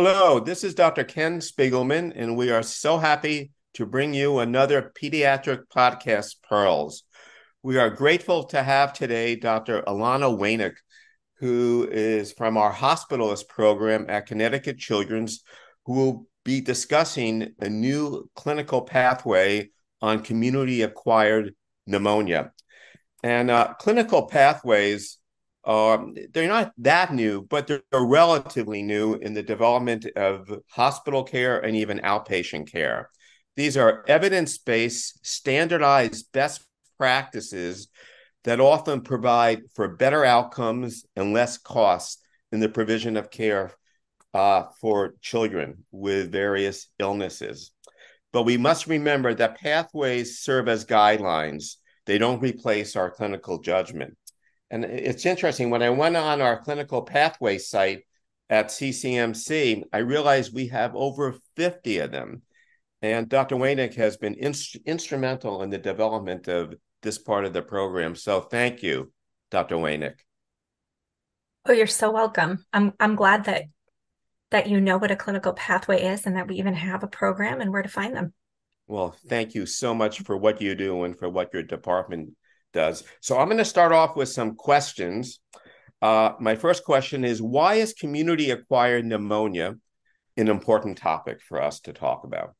Hello, this is Dr. Ken Spiegelman, and we are so happy to bring you another pediatric podcast, Pearls. We are grateful to have today Dr. Ilana Waynik, who is from our hospitalist program at Connecticut Children's, who will be discussing a new clinical pathway on community acquired pneumonia. And uh, clinical pathways um, they're not that new, but they're, they're relatively new in the development of hospital care and even outpatient care. These are evidence based, standardized best practices that often provide for better outcomes and less costs in the provision of care uh, for children with various illnesses. But we must remember that pathways serve as guidelines, they don't replace our clinical judgment. And it's interesting when I went on our clinical pathway site at CCMC, I realized we have over 50 of them. And Dr. Waynik has been instrumental in the development of this part of the program. So thank you, Dr. Waynik. Oh, you're so welcome. I'm I'm glad that that you know what a clinical pathway is and that we even have a program and where to find them. Well, thank you so much for what you do and for what your department does. So I'm going to start off with some questions. Uh, my first question is Why is community acquired pneumonia an important topic for us to talk about?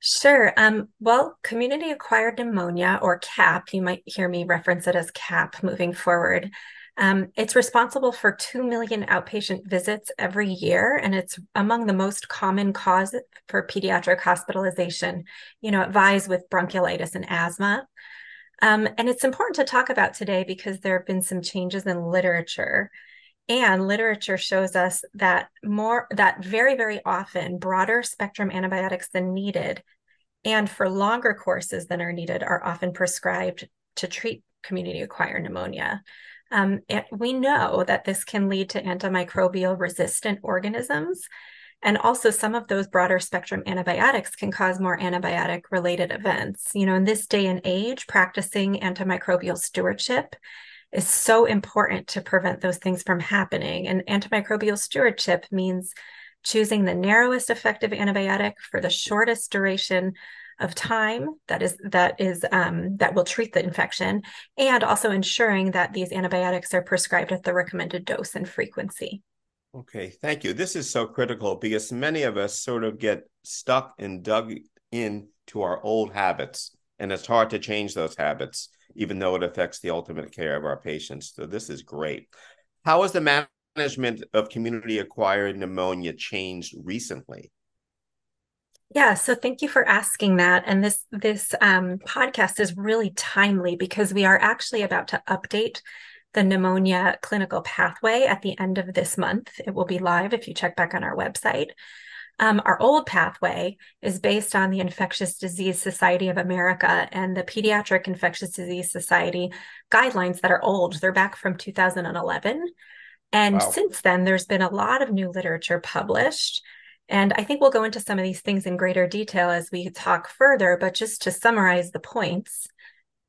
Sure. Um, well, community acquired pneumonia, or CAP, you might hear me reference it as CAP moving forward. Um, it's responsible for 2 million outpatient visits every year, and it's among the most common cause for pediatric hospitalization. You know, it vies with bronchiolitis and asthma. Um, and it's important to talk about today because there have been some changes in literature. And literature shows us that more that very, very often broader spectrum antibiotics than needed and for longer courses than are needed are often prescribed to treat community acquired pneumonia. Um, we know that this can lead to antimicrobial resistant organisms and also, some of those broader spectrum antibiotics can cause more antibiotic related events. You know, in this day and age, practicing antimicrobial stewardship is so important to prevent those things from happening. And antimicrobial stewardship means choosing the narrowest effective antibiotic for the shortest duration of time that is that is um, that will treat the infection and also ensuring that these antibiotics are prescribed at the recommended dose and frequency Okay, thank you. This is so critical because many of us sort of get stuck and dug into our old habits, and it's hard to change those habits, even though it affects the ultimate care of our patients. So, this is great. How has the management of community acquired pneumonia changed recently? Yeah, so thank you for asking that. And this this um, podcast is really timely because we are actually about to update the pneumonia clinical pathway at the end of this month. It will be live if you check back on our website. Um, our old pathway is based on the Infectious Disease Society of America and the Pediatric Infectious Disease Society guidelines that are old. They're back from 2011. And wow. since then, there's been a lot of new literature published. And I think we'll go into some of these things in greater detail as we talk further. But just to summarize the points,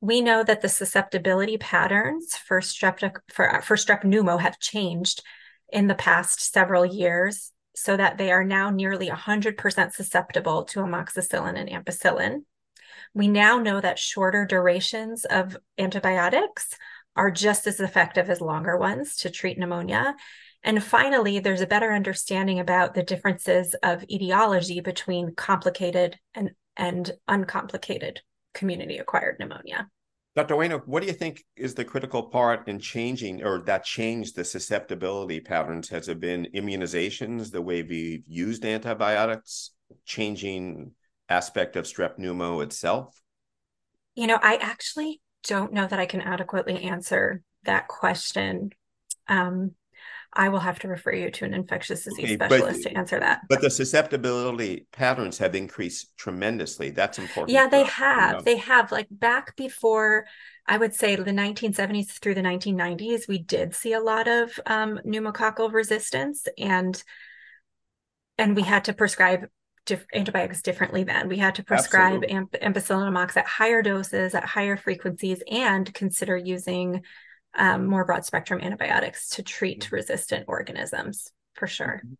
we know that the susceptibility patterns for strep for, for strep pneumo have changed in the past several years so that they are now nearly 100% susceptible to amoxicillin and ampicillin. We now know that shorter durations of antibiotics are just as effective as longer ones to treat pneumonia. And finally, there's a better understanding about the differences of etiology between complicated and, and uncomplicated community acquired pneumonia. Dr. Waynik, what do you think is the critical part in changing or that changed the susceptibility patterns? Has it been immunizations, the way we've used antibiotics, changing aspect of strep pneumo itself? You know, I actually don't know that I can adequately answer that question. Um, I will have to refer you to an infectious disease okay, specialist but, to answer that. But the susceptibility patterns have increased tremendously. That's important. Yeah, they have. They have. Like back before, I would say the 1970s through the 1990s, we did see a lot of um, pneumococcal resistance, and and we had to prescribe diff- antibiotics differently. Then we had to prescribe amp- ampicillin amox at higher doses, at higher frequencies, and consider using um, more broad spectrum antibiotics to treat resistant organisms for sure. Mm-hmm.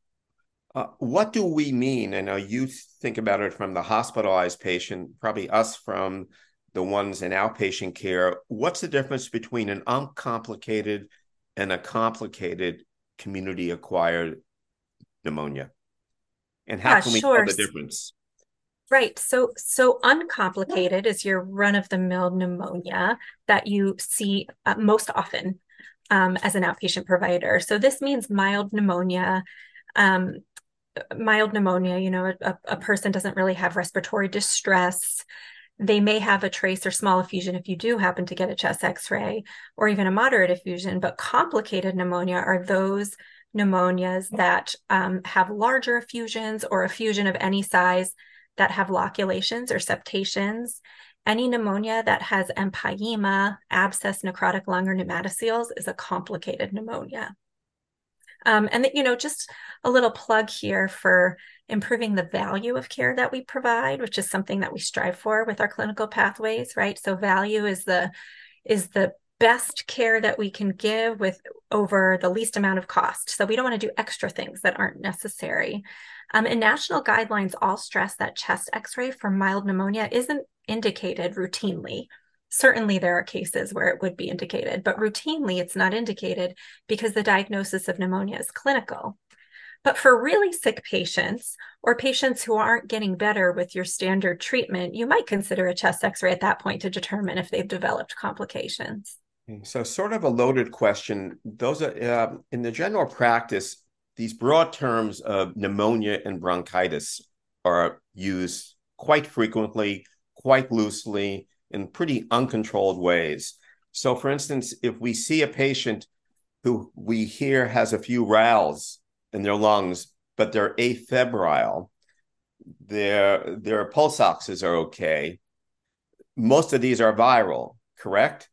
Uh, what do we mean? I know you think about it from the hospitalized patient, probably us from the ones in outpatient care. What's the difference between an uncomplicated and a complicated community acquired pneumonia? And how yeah, can we sure. tell the difference? Right. So so uncomplicated is your run of the mill pneumonia that you see uh, most often um, as an outpatient provider. So this means mild pneumonia. Um, mild pneumonia, you know, a, a person doesn't really have respiratory distress. They may have a trace or small effusion if you do happen to get a chest x ray, or even a moderate effusion. But complicated pneumonia are those pneumonias that um, have larger effusions or effusion of any size that have loculations or septations. Any pneumonia that has empyema, abscess, necrotic lung, or pneumatoceles is a complicated pneumonia. Um, and you know, just a little plug here for improving the value of care that we provide, which is something that we strive for with our clinical pathways, right? So value is the is the best care that we can give with over the least amount of cost. So we don't want to do extra things that aren't necessary. Um, and national guidelines all stress that chest x-ray for mild pneumonia isn't indicated routinely Certainly, there are cases where it would be indicated, but routinely it's not indicated because the diagnosis of pneumonia is clinical. But for really sick patients or patients who aren't getting better with your standard treatment, you might consider a chest x ray at that point to determine if they've developed complications. So, sort of a loaded question. Those are uh, in the general practice, these broad terms of pneumonia and bronchitis are used quite frequently, quite loosely in pretty uncontrolled ways. So, for instance, if we see a patient who we hear has a few rales in their lungs, but they're afebrile, their their pulse oxes are okay. Most of these are viral, correct?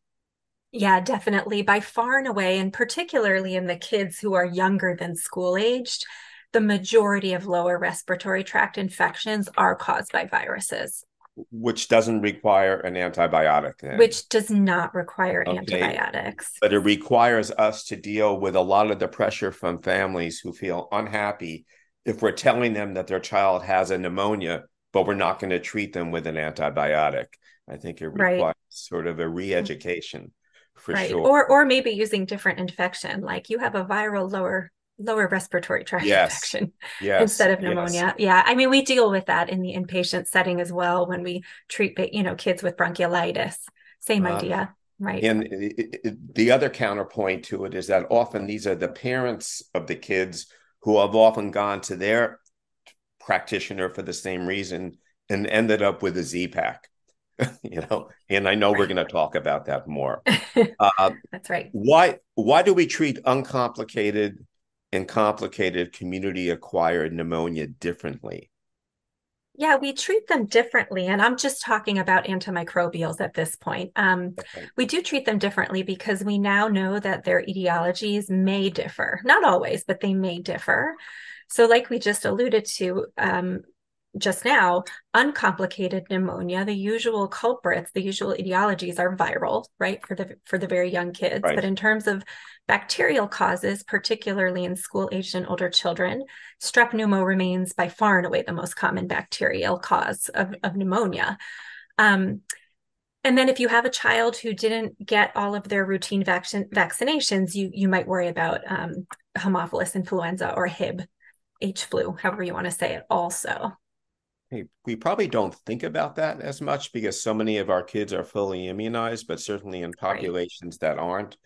Yeah, definitely. By far and away, and particularly in the kids who are younger than school aged, the majority of lower respiratory tract infections are caused by viruses which doesn't require an antibiotic then. which does not require okay. antibiotics but it requires us to deal with a lot of the pressure from families who feel unhappy if we're telling them that their child has a pneumonia but we're not going to treat them with an antibiotic i think it requires right. sort of a re-education for right. sure or or maybe using different infection like you have a viral lower lower respiratory tract yes. infection yes. instead of pneumonia. Yes. Yeah, I mean we deal with that in the inpatient setting as well when we treat you know kids with bronchiolitis. Same uh, idea, right? And it, it, the other counterpoint to it is that often these are the parents of the kids who have often gone to their practitioner for the same reason and ended up with a Z-Pak. you know, and I know we're going to talk about that more. Uh, That's right. Why why do we treat uncomplicated and complicated community acquired pneumonia differently? Yeah, we treat them differently. And I'm just talking about antimicrobials at this point. Um, okay. We do treat them differently because we now know that their etiologies may differ. Not always, but they may differ. So, like we just alluded to, um, just now, uncomplicated pneumonia, the usual culprits, the usual etiologies are viral, right, for the for the very young kids. Right. But in terms of bacterial causes, particularly in school-aged and older children, strep pneumo remains by far and away the most common bacterial cause of, of pneumonia. Um, and then if you have a child who didn't get all of their routine vaccin- vaccinations, you you might worry about um, Haemophilus influenza or Hib, H flu, however you want to say it also we probably don't think about that as much because so many of our kids are fully immunized, but certainly in populations right. that aren't,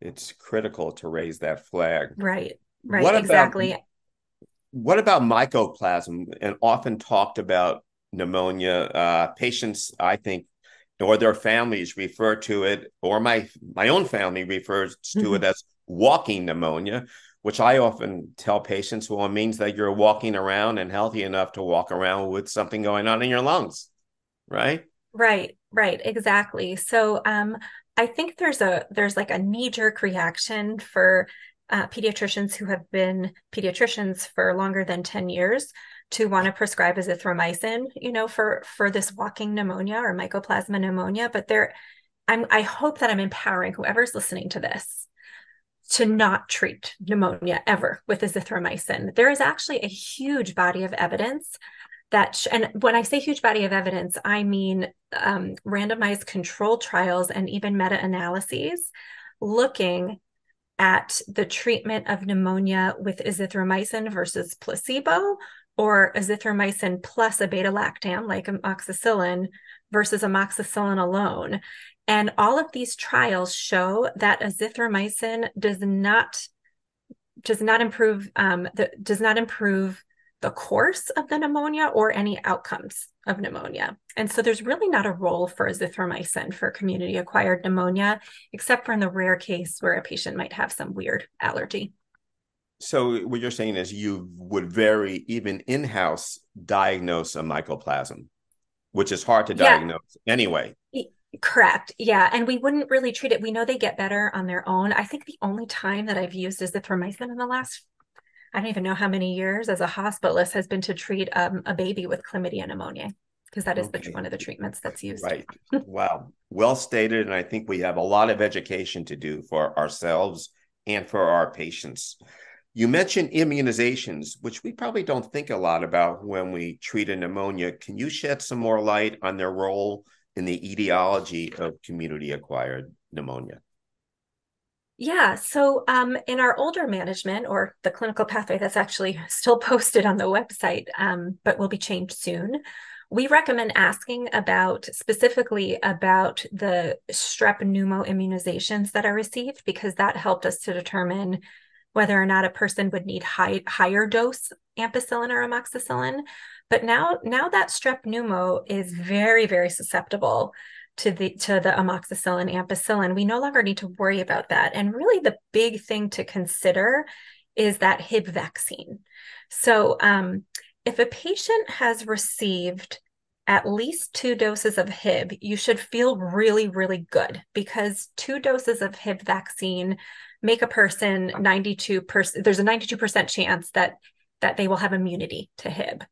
it's critical to raise that flag. Right. Right. What exactly. About, what about mycoplasma? And often talked about pneumonia. Uh, patients, I think, or their families refer to it, or my my own family refers to mm-hmm. it as walking pneumonia, which I often tell patients, well, it means that you're walking around and healthy enough to walk around with something going on in your lungs, right? Right, right, exactly. So um, I think there's a there's like a knee jerk reaction for uh, pediatricians who have been pediatricians for longer than 10 years to want to prescribe azithromycin, you know, for for this walking pneumonia or mycoplasma pneumonia. But there, I'm I hope that I'm empowering whoever's listening to this to not treat pneumonia ever with azithromycin. There is actually a huge body of evidence that, and when I say huge body of evidence, I mean um, randomized control trials and even meta analyses looking at the treatment of pneumonia with azithromycin versus placebo or azithromycin plus a beta lactam like amoxicillin versus amoxicillin alone. And all of these trials show that azithromycin does not does not improve um, the, does not improve the course of the pneumonia or any outcomes of pneumonia. And so there's really not a role for azithromycin for community acquired pneumonia, except for in the rare case where a patient might have some weird allergy. So what you're saying is you would very even in-house diagnose a mycoplasma, which is hard to diagnose yeah. anyway. Correct. Yeah. And we wouldn't really treat it. We know they get better on their own. I think the only time that I've used is the azithromycin in the last I don't even know how many years as a hospitalist has been to treat um, a baby with chlamydia pneumonia because that is okay. the, one of the treatments that's used. Right. wow. Well stated. And I think we have a lot of education to do for ourselves and for our patients. You mentioned immunizations, which we probably don't think a lot about when we treat a pneumonia. Can you shed some more light on their role in the etiology of community acquired pneumonia? Yeah. So, um, in our older management or the clinical pathway that's actually still posted on the website, um, but will be changed soon, we recommend asking about specifically about the strep pneumo immunizations that are received because that helped us to determine whether or not a person would need high, higher dose ampicillin or amoxicillin. But now, now that strep pneumo is very, very susceptible to the to the amoxicillin ampicillin we no longer need to worry about that. And really the big thing to consider is that hib vaccine. So um, if a patient has received at least two doses of hib you should feel really really good because two doses of hib vaccine make a person 92% there's a 92% chance that that they will have immunity to hib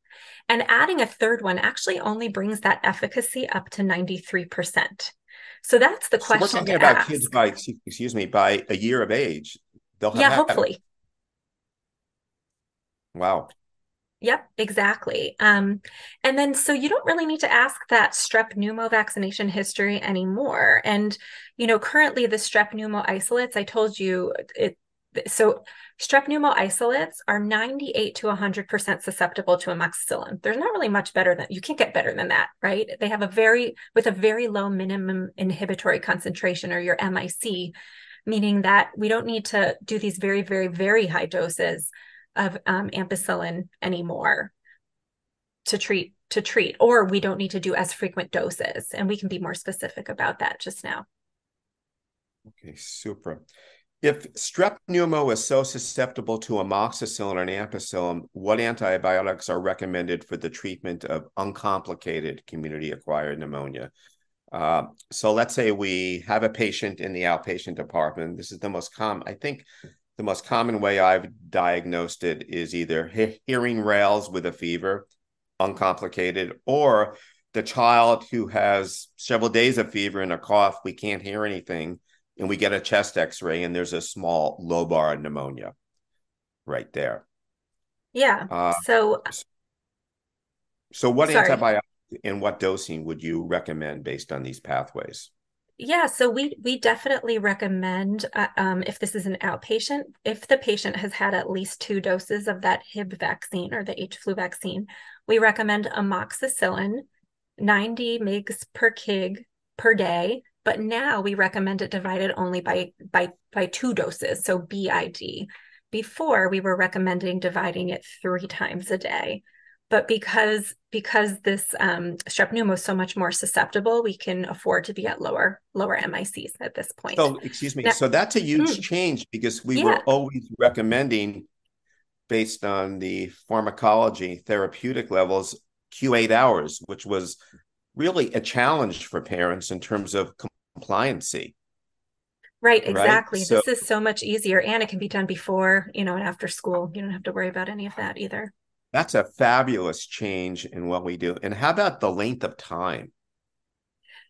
and adding a third one actually only brings that efficacy up to 93%. So that's the question. So we're talking about ask. kids by, excuse me, by a year of age. They'll yeah, hopefully. Wow. Yep, exactly. Um, and then, so you don't really need to ask that strep pneumo vaccination history anymore. And, you know, currently the strep pneumo isolates, I told you it, so strep pneumo isolates are 98 to 100% susceptible to amoxicillin. There's not really much better than you can't get better than that, right? They have a very with a very low minimum inhibitory concentration or your MIC, meaning that we don't need to do these very very very high doses of um, ampicillin anymore to treat to treat or we don't need to do as frequent doses and we can be more specific about that just now. Okay, super. If strep pneumo is so susceptible to amoxicillin and ampicillin, what antibiotics are recommended for the treatment of uncomplicated community-acquired pneumonia? Uh, so let's say we have a patient in the outpatient department. This is the most common, I think the most common way I've diagnosed it is either he- hearing rales with a fever, uncomplicated, or the child who has several days of fever and a cough, we can't hear anything and we get a chest x-ray and there's a small lobar pneumonia right there. Yeah. Uh, so so what sorry. antibiotic and what dosing would you recommend based on these pathways? Yeah so we we definitely recommend uh, um, if this is an outpatient if the patient has had at least two doses of that hib vaccine or the h flu vaccine we recommend amoxicillin 90 mgs per kg per day but now we recommend it divided only by by by two doses so bid before we were recommending dividing it three times a day but because because this um, strep pneumo is so much more susceptible we can afford to be at lower lower mics at this point so excuse me now, so that's a huge hmm. change because we yeah. were always recommending based on the pharmacology therapeutic levels q8 hours which was really a challenge for parents in terms of compliancy. Right, exactly. Right? So, this is so much easier and it can be done before, you know, and after school. You don't have to worry about any of that either. That's a fabulous change in what we do. And how about the length of time?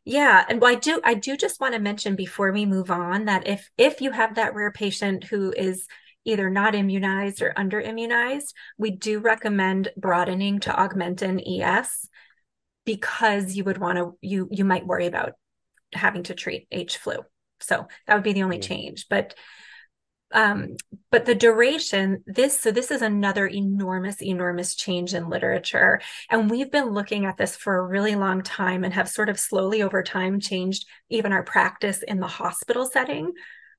Yeah, and well, I do I do just want to mention before we move on that if if you have that rare patient who is either not immunized or under immunized, we do recommend broadening to Augmentin ES because you would want to you you might worry about having to treat H flu. So that would be the only yeah. change. But um, but the duration, this, so this is another enormous, enormous change in literature. And we've been looking at this for a really long time and have sort of slowly over time changed even our practice in the hospital setting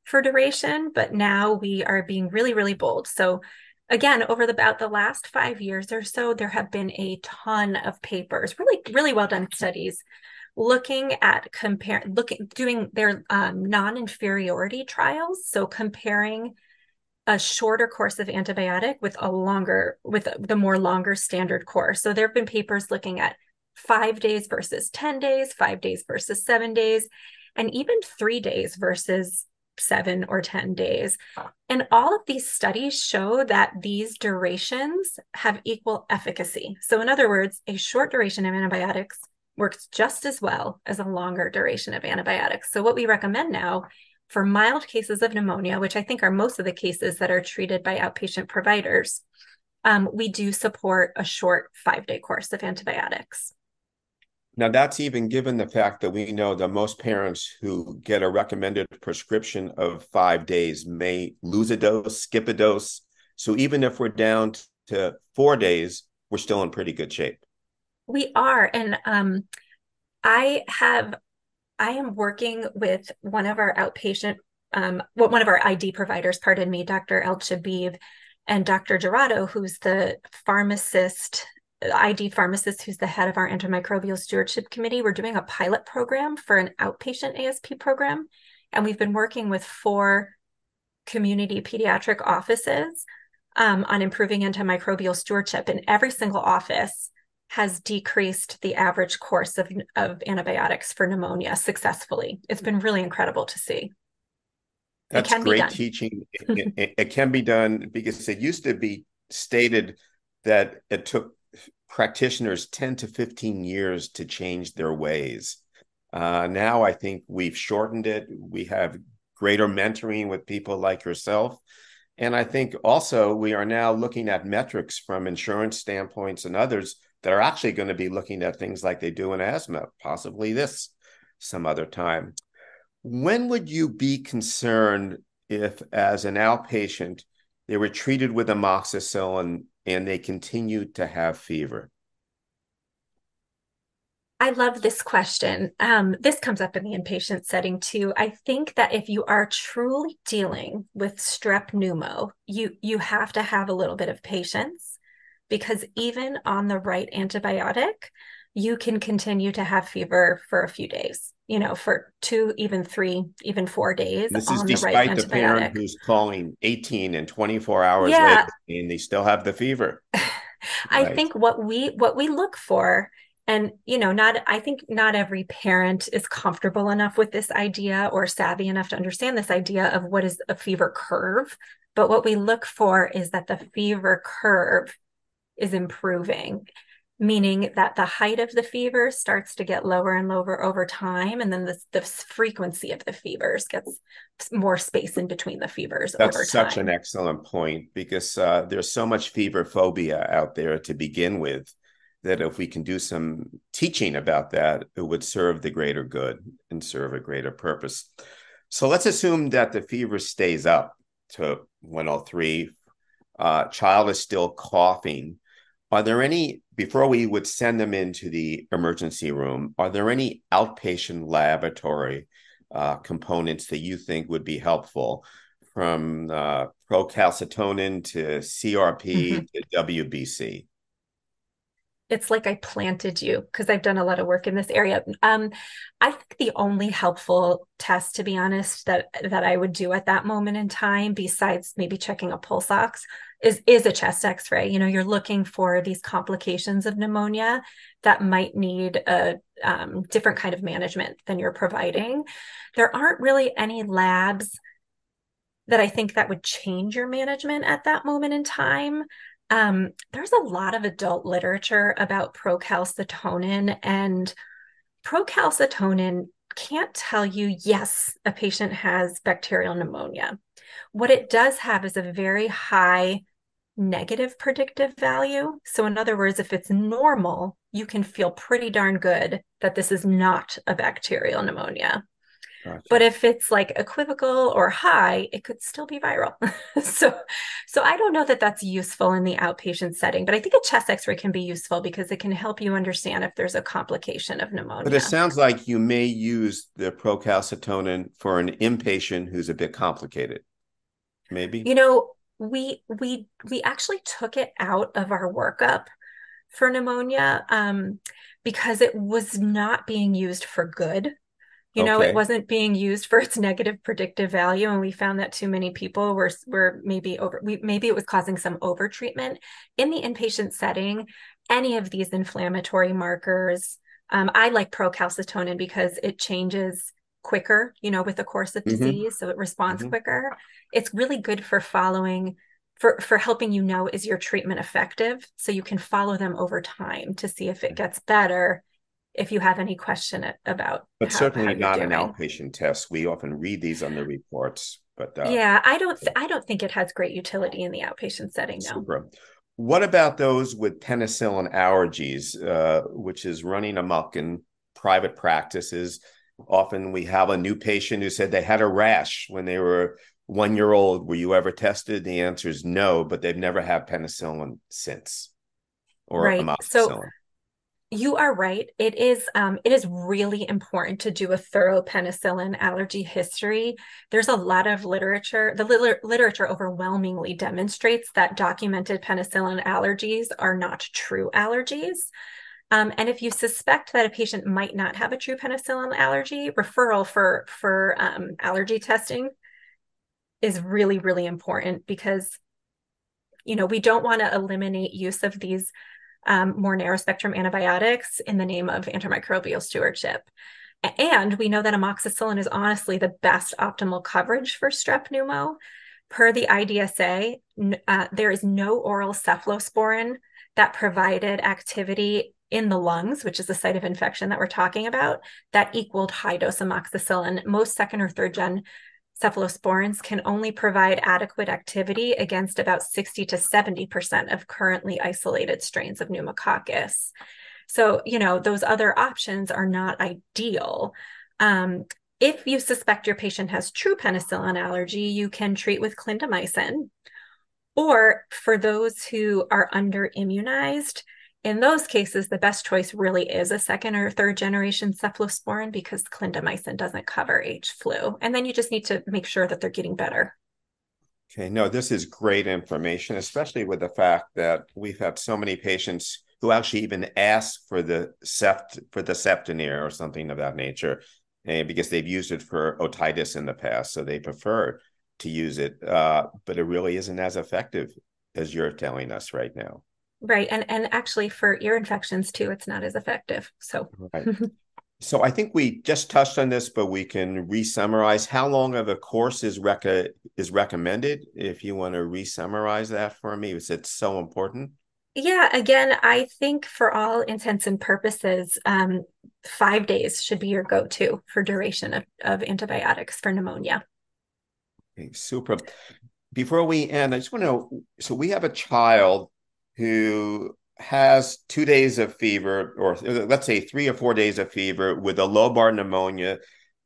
for duration. But now we are being really, really bold. So again, over the, about the last five years or so, there have been a ton of papers, really, really well done studies looking at compare looking doing their um, non-inferiority trials. So comparing a shorter course of antibiotic with a longer with the more longer standard course. So there have been papers looking at five days versus 10 days five days versus seven days and even three days versus seven or 10 days. And all of these studies show that these durations have equal efficacy. So, in other words, a short duration of antibiotics works just as well as a longer duration of antibiotics. So, what we recommend now for mild cases of pneumonia, which I think are most of the cases that are treated by outpatient providers, um, we do support a short five day course of antibiotics. Now, that's even given the fact that we know that most parents who get a recommended prescription of five days may lose a dose, skip a dose. So, even if we're down to four days, we're still in pretty good shape. We are. And um, I have, I am working with one of our outpatient, um, one of our ID providers, pardon me, Dr. El Chabib and Dr. Girotto, who's the pharmacist, ID pharmacist, who's the head of our antimicrobial stewardship committee. We're doing a pilot program for an outpatient ASP program. And we've been working with four community pediatric offices um, on improving antimicrobial stewardship. In every single office, has decreased the average course of, of antibiotics for pneumonia successfully. It's been really incredible to see. That's great teaching. it, it, it can be done because it used to be stated that it took practitioners 10 to 15 years to change their ways. Uh, now I think we've shortened it. We have greater mentoring with people like yourself. And I think also we are now looking at metrics from insurance standpoints and others that are actually going to be looking at things like they do in asthma, possibly this some other time. When would you be concerned if, as an outpatient, they were treated with amoxicillin and they continued to have fever? I love this question. Um, this comes up in the inpatient setting too. I think that if you are truly dealing with strep pneumo, you you have to have a little bit of patience because even on the right antibiotic, you can continue to have fever for a few days, you know, for two, even three, even four days. This is despite the, right the parent who's calling 18 and 24 hours yeah. later and they still have the fever. I right. think what we what we look for and you know not i think not every parent is comfortable enough with this idea or savvy enough to understand this idea of what is a fever curve but what we look for is that the fever curve is improving, meaning that the height of the fever starts to get lower and lower over time. And then the, the frequency of the fevers gets more space in between the fevers. That's such an excellent point because uh, there's so much fever phobia out there to begin with that if we can do some teaching about that, it would serve the greater good and serve a greater purpose. So let's assume that the fever stays up to 103. Uh, child is still coughing. Are there any, before we would send them into the emergency room, are there any outpatient laboratory uh, components that you think would be helpful from uh, procalcitonin to CRP mm-hmm. to WBC? It's like I planted you because I've done a lot of work in this area. Um, I think the only helpful test, to be honest, that that I would do at that moment in time, besides maybe checking a pulse ox, is is a chest X-ray. You know, you're looking for these complications of pneumonia that might need a um, different kind of management than you're providing. There aren't really any labs that I think that would change your management at that moment in time. Um, there's a lot of adult literature about procalcitonin and procalcitonin can't tell you, yes, a patient has bacterial pneumonia. What it does have is a very high negative predictive value. So, in other words, if it's normal, you can feel pretty darn good that this is not a bacterial pneumonia. Gotcha. But if it's like equivocal or high, it could still be viral. so, so I don't know that that's useful in the outpatient setting, but I think a chest X-ray can be useful because it can help you understand if there's a complication of pneumonia. But it sounds like you may use the procalcitonin for an inpatient who's a bit complicated. Maybe. You know, we we we actually took it out of our workup for pneumonia um, because it was not being used for good you okay. know it wasn't being used for its negative predictive value and we found that too many people were were maybe over we maybe it was causing some over treatment in the inpatient setting any of these inflammatory markers um, i like procalcitonin because it changes quicker you know with the course of mm-hmm. disease so it responds mm-hmm. quicker it's really good for following for for helping you know is your treatment effective so you can follow them over time to see if it gets better if you have any question about but how, certainly how not doing. an outpatient test. We often read these on the reports but uh, yeah i don't th- i don't think it has great utility in the outpatient setting no. Super. what about those with penicillin allergies uh, which is running amok in private practices? Often we have a new patient who said they had a rash when they were one year old. Were you ever tested? The answer is no but they've never had penicillin since or right. so you are right. It is um, it is really important to do a thorough penicillin allergy history. There's a lot of literature. The li- literature overwhelmingly demonstrates that documented penicillin allergies are not true allergies. Um, and if you suspect that a patient might not have a true penicillin allergy, referral for for um, allergy testing is really really important because you know we don't want to eliminate use of these um, more narrow spectrum antibiotics in the name of antimicrobial stewardship. And we know that amoxicillin is honestly the best optimal coverage for strep pneumo. Per the IDSA, uh, there is no oral cephalosporin that provided activity in the lungs, which is the site of infection that we're talking about, that equaled high dose amoxicillin. Most second or third gen cephalosporins can only provide adequate activity against about 60 to 70% of currently isolated strains of pneumococcus. So, you know, those other options are not ideal. Um, if you suspect your patient has true penicillin allergy, you can treat with clindamycin. Or for those who are under immunized, in those cases, the best choice really is a second or third generation cephalosporin because clindamycin doesn't cover H flu. And then you just need to make sure that they're getting better. Okay, no, this is great information, especially with the fact that we've had so many patients who actually even ask for the sept for the cefdinir or something of that nature, and because they've used it for otitis in the past, so they prefer to use it. Uh, but it really isn't as effective as you're telling us right now. Right. And and actually for ear infections too, it's not as effective. So right. So I think we just touched on this, but we can re-summarize how long of a course is rec- is recommended. If you want to re-summarize that for me, because it's so important. Yeah, again, I think for all intents and purposes, um, five days should be your go-to for duration of, of antibiotics for pneumonia. Okay, super. Before we end, I just want to know. So we have a child who has two days of fever, or let's say three or four days of fever with a lobar pneumonia,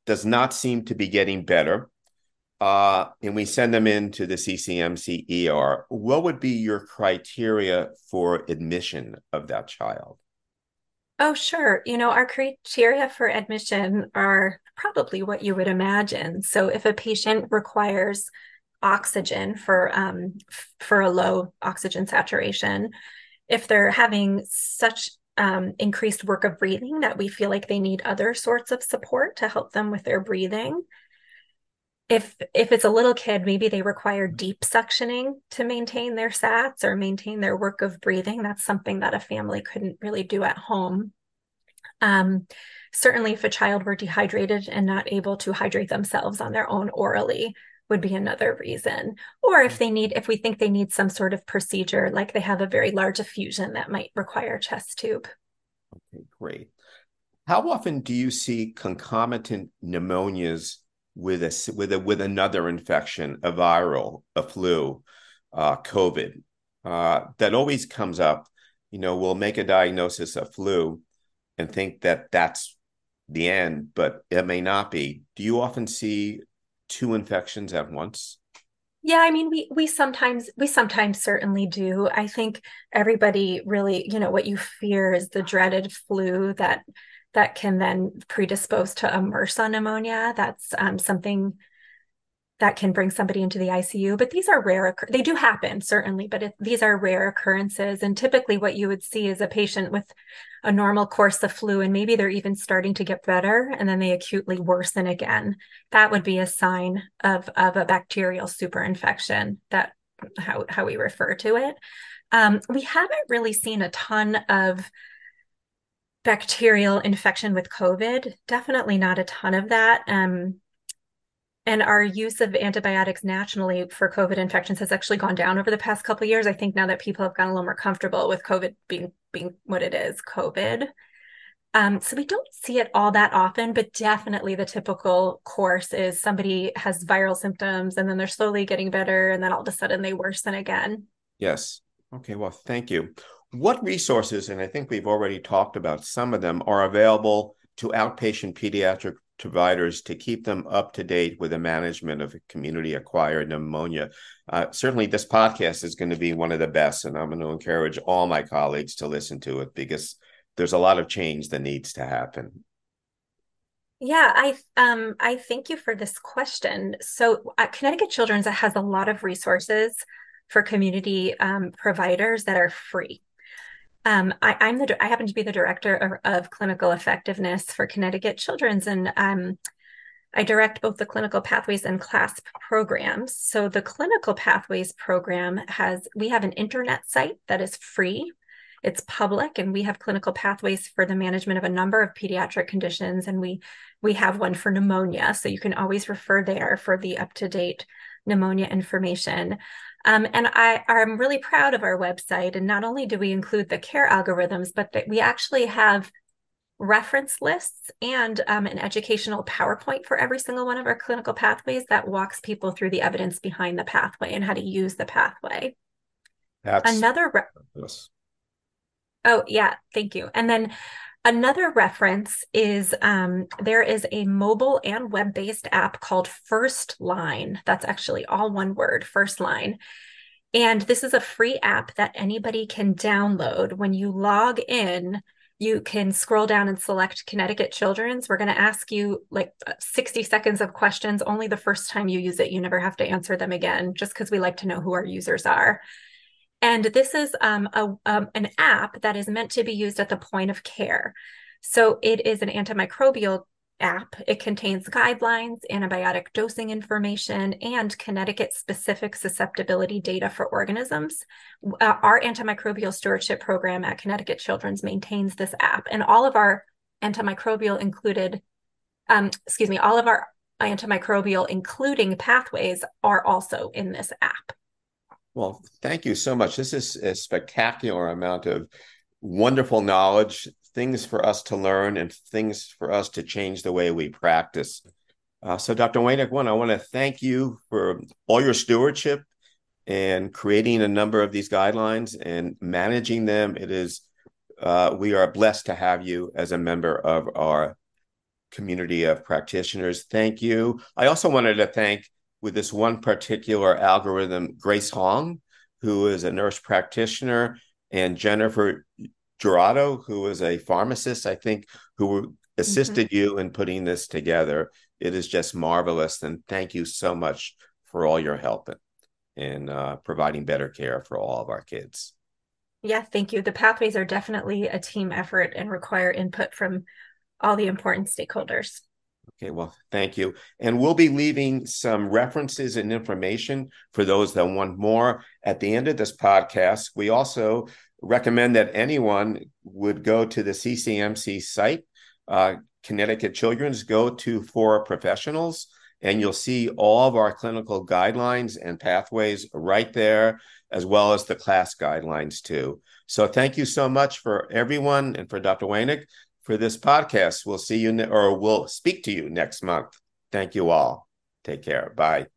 does not seem to be getting better, uh, and we send them into the CCMC ER, what would be your criteria for admission of that child? Oh, sure. You know, our criteria for admission are probably what you would imagine. So if a patient requires oxygen for um, for a low oxygen saturation. If they're having such um, increased work of breathing that we feel like they need other sorts of support to help them with their breathing. If if it's a little kid maybe they require deep suctioning to maintain their sats or maintain their work of breathing. That's something that a family couldn't really do at home. Um, certainly if a child were dehydrated and not able to hydrate themselves on their own orally would be another reason. Or if they need, if we think they need some sort of procedure, like they have a very large effusion that might require chest tube. Okay, great. How often do you see concomitant pneumonias with a with a with another infection, a viral, a flu, uh, COVID? Uh, that always comes up. You know, we'll make a diagnosis of flu and think that that's the end, but it may not be. Do you often see two infections at once? Yeah, I mean, we we sometimes we sometimes certainly do. I think everybody really, you know, what you fear is the dreaded flu that that can then predispose to a MRSA pneumonia. That's um, something that can bring somebody into the ICU. But these are rare. They do happen certainly, but it, these are rare occurrences. And typically, what you would see is a patient with a normal course of flu, and maybe they're even starting to get better, and then they acutely worsen again. That would be a sign of of a bacterial superinfection. That how how we refer to it. Um, we haven't really seen a ton of bacterial infection with COVID. Definitely not a ton of that. Um, and our use of antibiotics nationally for COVID infections has actually gone down over the past couple of years. I think now that people have gotten a little more comfortable with COVID being being what it is, COVID. Um, so we don't see it all that often, but definitely the typical course is somebody has viral symptoms and then they're slowly getting better, and then all of a sudden they worsen again. Yes. Okay. Well, thank you. What resources, and I think we've already talked about some of them, are available to outpatient pediatric providers to keep them up to date with the management of community acquired pneumonia? Uh, certainly, this podcast is going to be one of the best, and I'm going to encourage all my colleagues to listen to it because there's a lot of change that needs to happen. Yeah, I um I thank you for this question. So, uh, Connecticut Children's has a lot of resources for community um, providers that are free. Um, I, am the I happen to be the director of, of clinical effectiveness for Connecticut Children's, and um, I direct both the clinical pathways and CLASP programs. So the clinical pathways program has we have an internet site that is free. It's public, and we have clinical pathways for the management of a number of pediatric conditions, and we we have one for pneumonia. So you can always refer there for the up to date pneumonia information. Um, and I am really proud of our website. And not only do we include the care algorithms, but that we actually have reference lists and um, an educational PowerPoint for every single one of our clinical pathways that walks people through the evidence behind the pathway and how to use the pathway. That's another. Re- oh, yeah. Thank you. And then Another reference is um, there is a mobile and web based app called Firstline. That's actually all one word, Firstline. And this is a free app that anybody can download. When you log in, you can scroll down and select Connecticut Children's. We're going to ask you like 60 seconds of questions only the first time you use it. You never have to answer them again, just because we like to know who our users are. And this is um, a, um, an app that is meant to be used at the point of care. So it is an antimicrobial app. It contains guidelines, antibiotic dosing information, and Connecticut specific susceptibility data for organisms. Uh, our antimicrobial stewardship program at Connecticut Children's maintains this app, and all of our antimicrobial included, um, excuse me, all of our antimicrobial, including pathways, are also in this app. Well, thank you so much. This is a spectacular amount of wonderful knowledge, things for us to learn, and things for us to change the way we practice. Uh, so, Dr. Waynik, one, I want to thank you for all your stewardship and creating a number of these guidelines and managing them. It is, uh, we are blessed to have you as a member of our community of practitioners. Thank you. I also wanted to thank with this one particular algorithm, Grace Hong, who is a nurse practitioner, and Jennifer Girotto, who is a pharmacist, I think, who assisted mm-hmm. you in putting this together. It is just marvelous. And thank you so much for all your help in uh, providing better care for all of our kids. Yeah, thank you. The pathways are definitely a team effort and require input from all the important stakeholders. Okay, well, thank you. And we'll be leaving some references and information for those that want more at the end of this podcast. We also recommend that anyone would go to the CCMC site, uh, Connecticut Children's, go to for professionals, and you'll see all of our clinical guidelines and pathways right there, as well as the class guidelines too. So thank you so much for everyone and for Dr. Waynik for this podcast. We'll see you ne- or we'll speak to you next month. Thank you all. Take care. Bye.